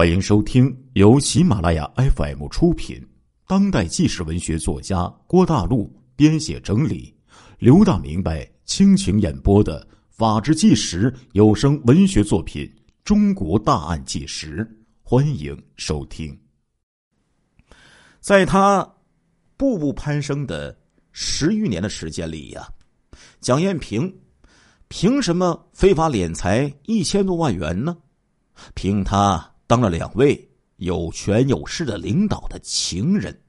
欢迎收听由喜马拉雅 FM 出品、当代纪实文学作家郭大陆编写整理、刘大明白倾情演播的《法制纪实》有声文学作品《中国大案纪实》，欢迎收听。在他步步攀升的十余年的时间里呀，蒋艳萍凭什么非法敛财一千多万元呢？凭他。当了两位有权有势的领导的情人，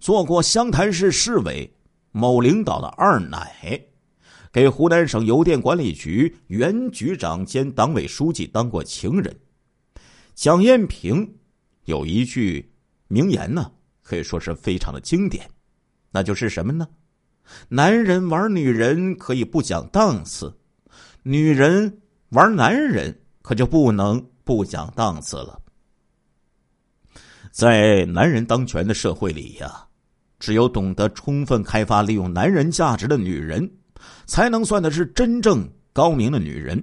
做过湘潭市市委某领导的二奶，给湖南省邮电管理局原局长兼党委书记当过情人。蒋艳萍有一句名言呢，可以说是非常的经典，那就是什么呢？男人玩女人可以不讲档次，女人玩男人可就不能。不讲档次了，在男人当权的社会里呀，只有懂得充分开发利用男人价值的女人，才能算得是真正高明的女人。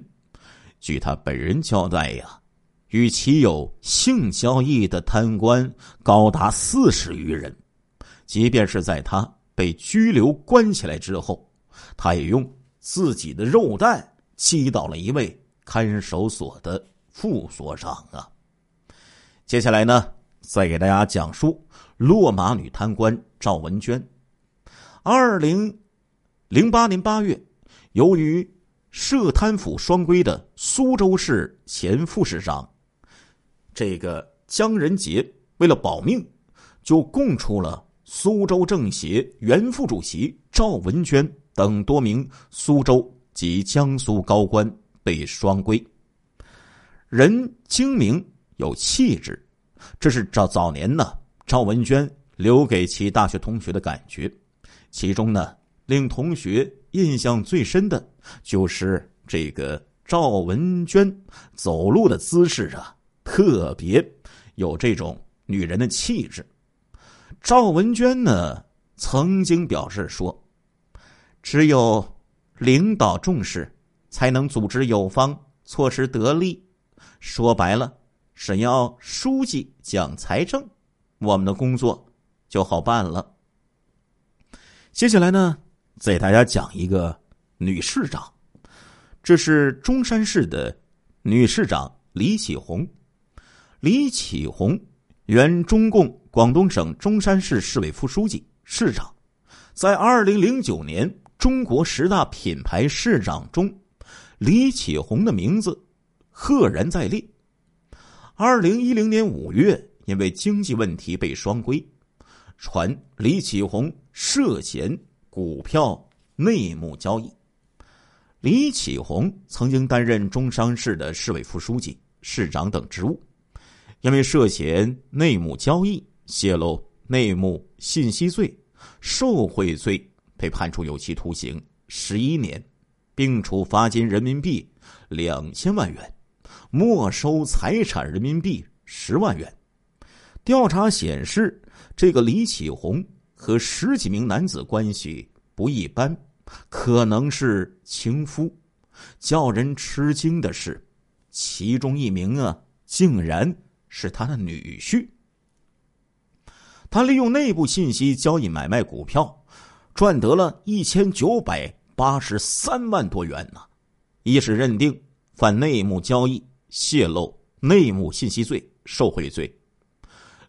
据他本人交代呀，与其有性交易的贪官高达四十余人，即便是在他被拘留关起来之后，他也用自己的肉弹击倒了一位看守所的。副所长啊，接下来呢，再给大家讲述落马女贪官赵文娟。二零零八年八月，由于涉贪腐双规的苏州市前副市长这个江仁杰，为了保命，就供出了苏州政协原副主席赵文娟等多名苏州及江苏高官被双规。人精明有气质，这是赵早年呢赵文娟留给其大学同学的感觉。其中呢，令同学印象最深的就是这个赵文娟走路的姿势啊，特别有这种女人的气质。赵文娟呢曾经表示说：“只有领导重视，才能组织有方，措施得力。”说白了，只要书记讲财政，我们的工作就好办了。接下来呢，再给大家讲一个女市长，这是中山市的女市长李启红。李启红原中共广东省中山市市委副书记、市长，在二零零九年中国十大品牌市长中，李启红的名字。赫然在列。二零一零年五月，因为经济问题被双规，传李启红涉嫌股票内幕交易。李启红曾经担任中山市的市委副书记、市长等职务，因为涉嫌内幕交易、泄露内幕信息罪、受贿罪，被判处有期徒刑十一年，并处罚金人民币两千万元。没收财产人民币十万元。调查显示，这个李启红和十几名男子关系不一般，可能是情夫。叫人吃惊的是，其中一名啊，竟然是他的女婿。他利用内部信息交易买卖股票，赚得了一千九百八十三万多元呢。一审认定犯内幕交易。泄露内幕信息罪、受贿罪，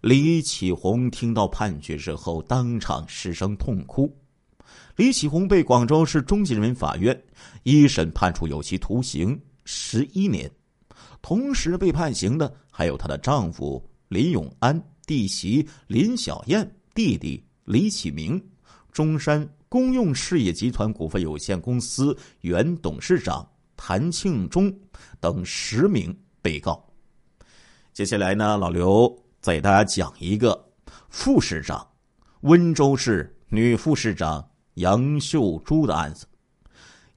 李启红听到判决之后，当场失声痛哭。李启红被广州市中级人民法院一审判处有期徒刑十一年，同时被判刑的还有她的丈夫林永安、弟媳林小燕、弟弟李启明、中山公用事业集团股份有限公司原董事长。谭庆忠等十名被告。接下来呢，老刘再给大家讲一个副市长，温州市女副市长杨秀珠的案子。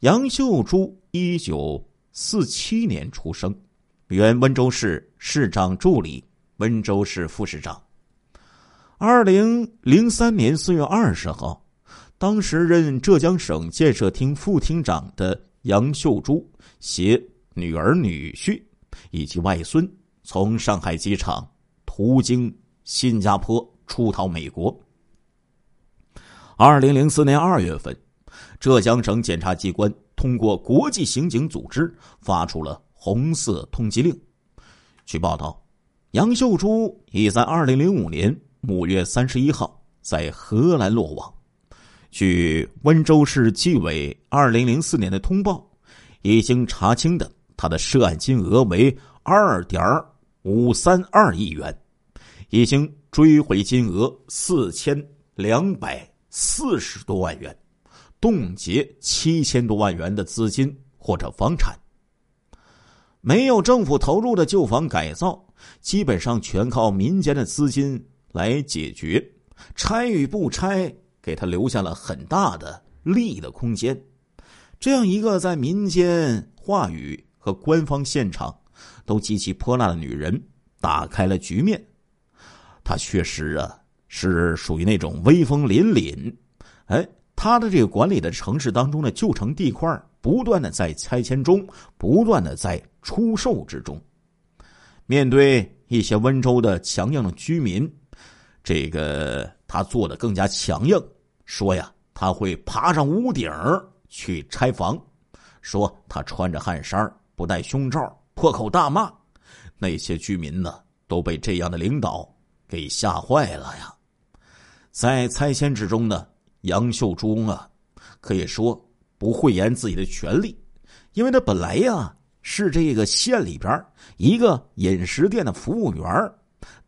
杨秀珠一九四七年出生，原温州市市长助理、温州市副市长。二零零三年四月二十号，当时任浙江省建设厅副厅长的。杨秀珠携女儿、女婿以及外孙从上海机场途经新加坡出逃美国。二零零四年二月份，浙江省检察机关通过国际刑警组织发出了红色通缉令。据报道，杨秀珠已在二零零五年五月三十一号在荷兰落网。据温州市纪委二零零四年的通报，已经查清的他的涉案金额为二点五三二亿元，已经追回金额四千两百。四十多万元，冻结七千多万元的资金或者房产。没有政府投入的旧房改造，基本上全靠民间的资金来解决。拆与不拆，给他留下了很大的利益的空间。这样一个在民间话语和官方现场都极其泼辣的女人，打开了局面。她确实啊。是属于那种威风凛凛，哎，他的这个管理的城市当中的旧城地块，不断的在拆迁中，不断的在出售之中。面对一些温州的强硬的居民，这个他做的更加强硬，说呀，他会爬上屋顶去拆房，说他穿着汗衫不戴胸罩，破口大骂。那些居民呢，都被这样的领导给吓坏了呀。在拆迁之中呢，杨秀珠啊，可以说不讳言自己的权利，因为他本来呀是这个县里边一个饮食店的服务员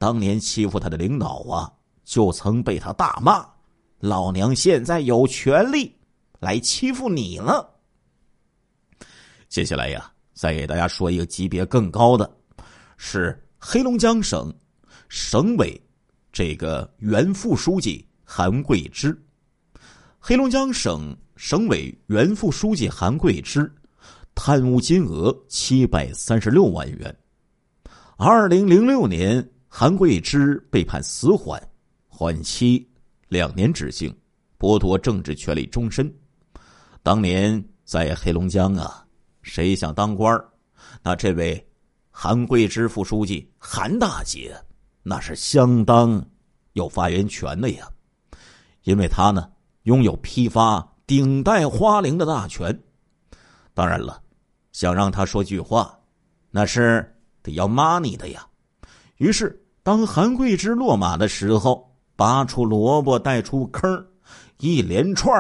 当年欺负他的领导啊，就曾被他大骂：“老娘现在有权利来欺负你了。”接下来呀，再给大家说一个级别更高的，是黑龙江省省委。这个原副书记韩桂芝，黑龙江省省委原副书记韩桂芝，贪污金额七百三十六万元。二零零六年，韩桂芝被判死缓，缓期两年执行，剥夺政治权利终身。当年在黑龙江啊，谁想当官那这位韩桂芝副书记韩大姐。那是相当有发言权的呀，因为他呢拥有批发顶戴花翎的大权。当然了，想让他说句话，那是得要 money 的呀。于是，当韩桂芝落马的时候，拔出萝卜带出坑，一连串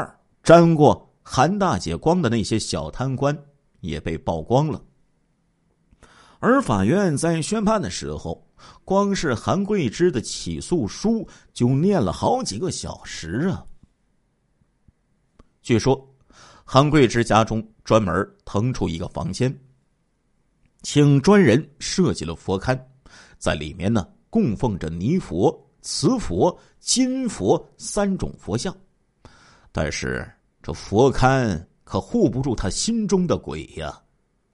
沾过韩大姐光的那些小贪官也被曝光了。而法院在宣判的时候。光是韩桂芝的起诉书就念了好几个小时啊！据说，韩桂芝家中专门腾出一个房间，请专人设计了佛龛，在里面呢供奉着泥佛、瓷佛、金佛三种佛像。但是这佛龛可护不住他心中的鬼呀，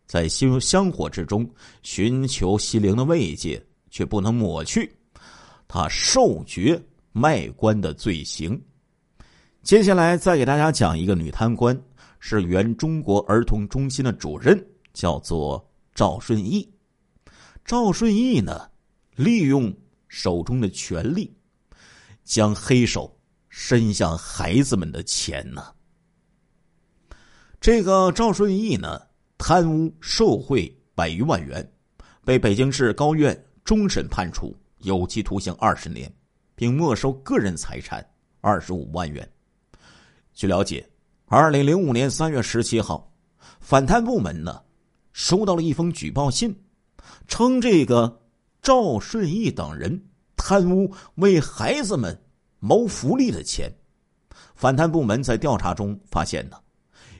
在心香火之中寻求心灵的慰藉。却不能抹去他受爵卖官的罪行。接下来再给大家讲一个女贪官，是原中国儿童中心的主任，叫做赵顺义。赵顺义呢，利用手中的权力，将黑手伸向孩子们的钱呢。这个赵顺义呢，贪污受贿百余万元，被北京市高院。终审判处有期徒刑二十年，并没收个人财产二十五万元。据了解，二零零五年三月十七号，反贪部门呢收到了一封举报信，称这个赵顺义等人贪污为孩子们谋福利的钱。反贪部门在调查中发现呢，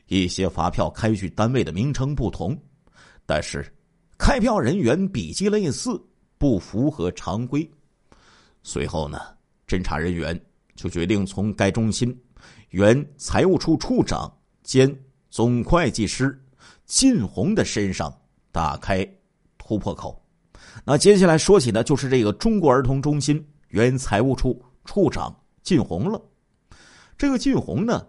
一些发票开具单位的名称不同，但是开票人员笔迹类似。不符合常规，随后呢，侦查人员就决定从该中心原财务处处长兼总会计师靳红的身上打开突破口。那接下来说起的就是这个中国儿童中心原财务处处长靳红了。这个靳红呢，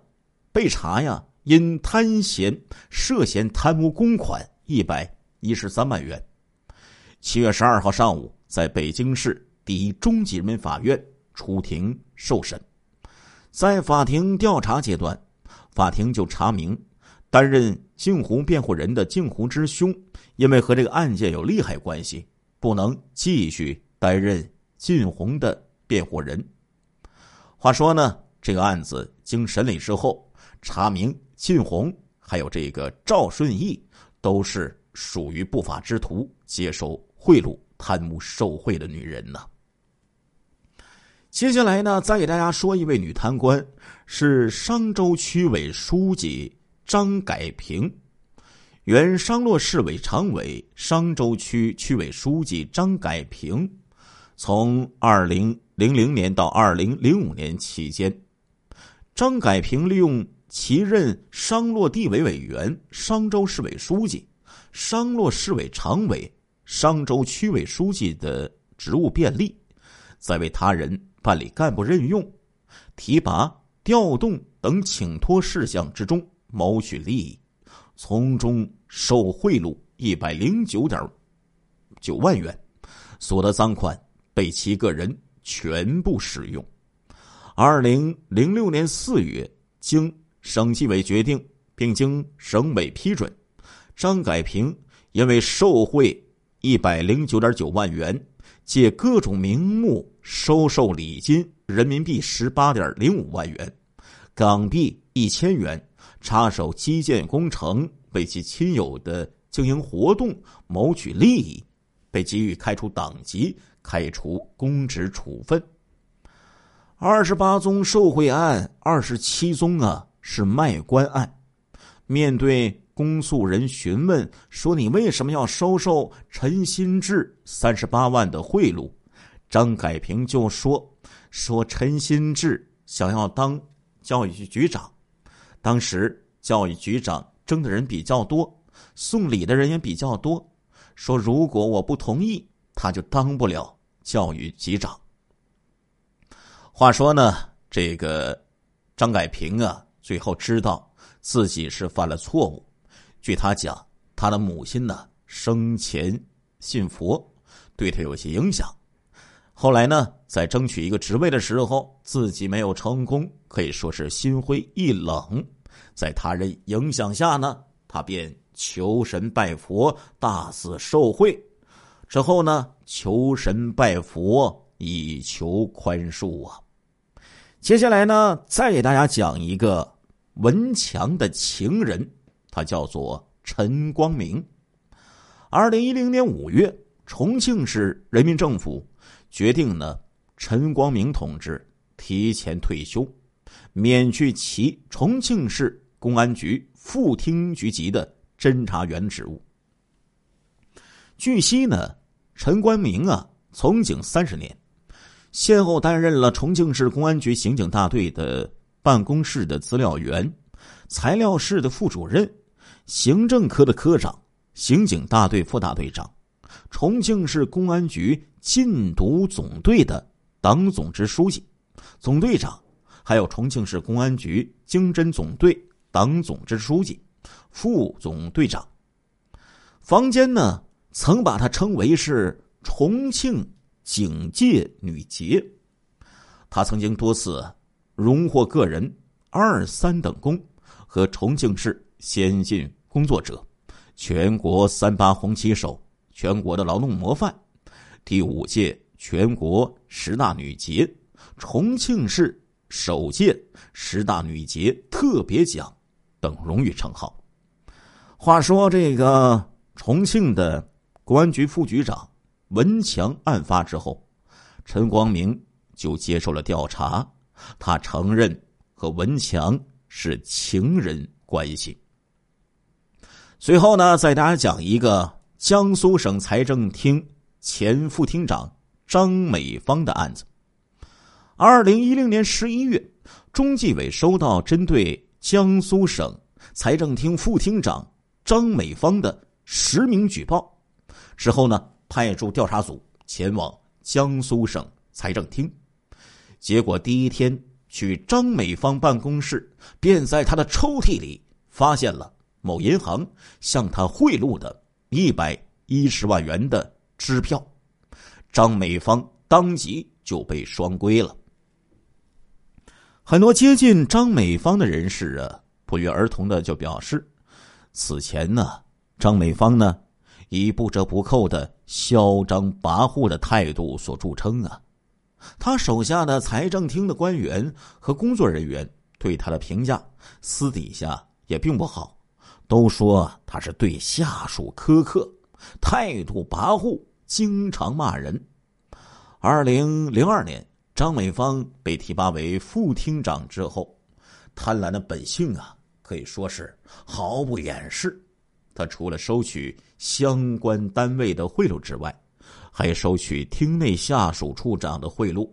被查呀，因贪嫌涉嫌贪污公款一百一十三万元。七月十二号上午，在北京市第一中级人民法院出庭受审。在法庭调查阶段，法庭就查明，担任镜湖辩护人的镜湖之兄，因为和这个案件有利害关系，不能继续担任靳红的辩护人。话说呢，这个案子经审理之后，查明靳红还有这个赵顺义都是属于不法之徒，接受贿赂、贪污受贿的女人呢。接下来呢，再给大家说一位女贪官，是商州区委书记张改平，原商洛市委常委、商州区区委书记张改平，从二零零零年到二零零五年期间，张改平利用其任商洛地委委员、商州市委书记、商洛市委常委、商州区委书记的职务便利，在为他人。办理干部任用、提拔、调动等请托事项之中谋取利益，从中受贿赂一百零九点九万元，所得赃款被其个人全部使用。二零零六年四月，经省纪委决定，并经省委批准，张改平因为受贿一百零九点九万元。借各种名目收受礼金人民币十八点零五万元，港币一千元，插手基建工程，为其亲友的经营活动谋取利益，被给予开除党籍、开除公职处分。二十八宗受贿案，二十七宗啊是卖官案。面对。公诉人询问说：“你为什么要收受陈新志三十八万的贿赂？”张改平就说：“说陈新志想要当教育局局长，当时教育局长争的人比较多，送礼的人也比较多。说如果我不同意，他就当不了教育局长。”话说呢，这个张改平啊，最后知道自己是犯了错误。据他讲，他的母亲呢生前信佛，对他有些影响。后来呢，在争取一个职位的时候，自己没有成功，可以说是心灰意冷。在他人影响下呢，他便求神拜佛，大肆受贿。之后呢，求神拜佛以求宽恕啊。接下来呢，再给大家讲一个文强的情人。他叫做陈光明。二零一零年五月，重庆市人民政府决定呢，陈光明同志提前退休，免去其重庆市公安局副厅局级的侦查员职务。据悉呢，陈光明啊，从警三十年，先后担任了重庆市公安局刑警大队的办公室的资料员、材料室的副主任。行政科的科长、刑警大队副大队长、重庆市公安局禁毒总队的党总支书记、总队长，还有重庆市公安局经侦总队党总支书记、副总队长。坊间呢，曾把她称为是重庆警界女杰。她曾经多次荣获个人二三等功和重庆市先进。工作者，全国三八红旗手，全国的劳动模范，第五届全国十大女杰，重庆市首届十大女杰特别奖等荣誉称号。话说，这个重庆的公安局副局长文强案发之后，陈光明就接受了调查，他承认和文强是情人关系。随后呢，再大家讲一个江苏省财政厅前副厅长张美芳的案子。二零一零年十一月，中纪委收到针对江苏省财政厅副厅长张美芳的实名举报，之后呢，派驻调查组前往江苏省财政厅，结果第一天去张美芳办公室，便在他的抽屉里发现了。某银行向他贿赂的一百一十万元的支票，张美芳当即就被双规了。很多接近张美芳的人士啊，不约而同的就表示，此前呢，张美芳呢，以不折不扣的嚣张跋扈的态度所著称啊。他手下的财政厅的官员和工作人员对他的评价，私底下也并不好，都说他是对下属苛刻，态度跋扈，经常骂人。二零零二年。张美芳被提拔为副厅长之后，贪婪的本性啊，可以说是毫不掩饰。他除了收取相关单位的贿赂之外，还收取厅内下属处长的贿赂。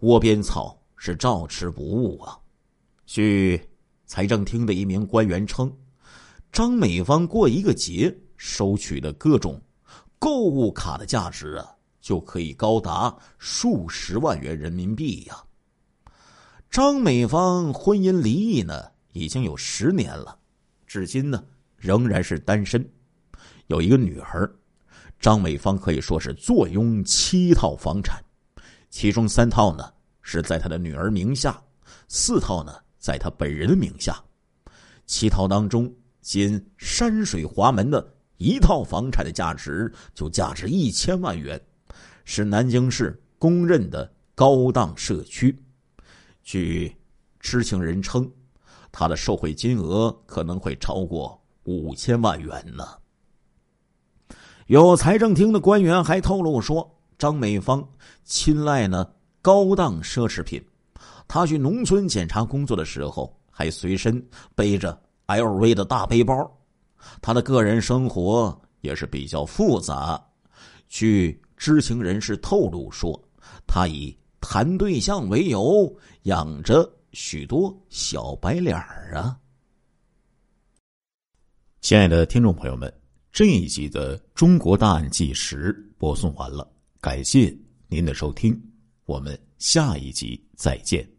窝边草是照吃不误啊！据财政厅的一名官员称，张美芳过一个节收取的各种购物卡的价值啊。就可以高达数十万元人民币呀！张美芳婚姻离异呢，已经有十年了，至今呢仍然是单身，有一个女儿。张美芳可以说是坐拥七套房产，其中三套呢是在她的女儿名下，四套呢在她本人的名下。七套当中，仅山水华门的一套房产的价值就价值一千万元。是南京市公认的高档社区。据知情人称，他的受贿金额可能会超过五千万元呢。有财政厅的官员还透露说，张美芳青睐呢高档奢侈品。他去农村检查工作的时候，还随身背着 LV 的大背包。他的个人生活也是比较复杂。据知情人士透露说，他以谈对象为由养着许多小白脸儿啊。亲爱的听众朋友们，这一集的《中国大案纪实》播送完了，感谢您的收听，我们下一集再见。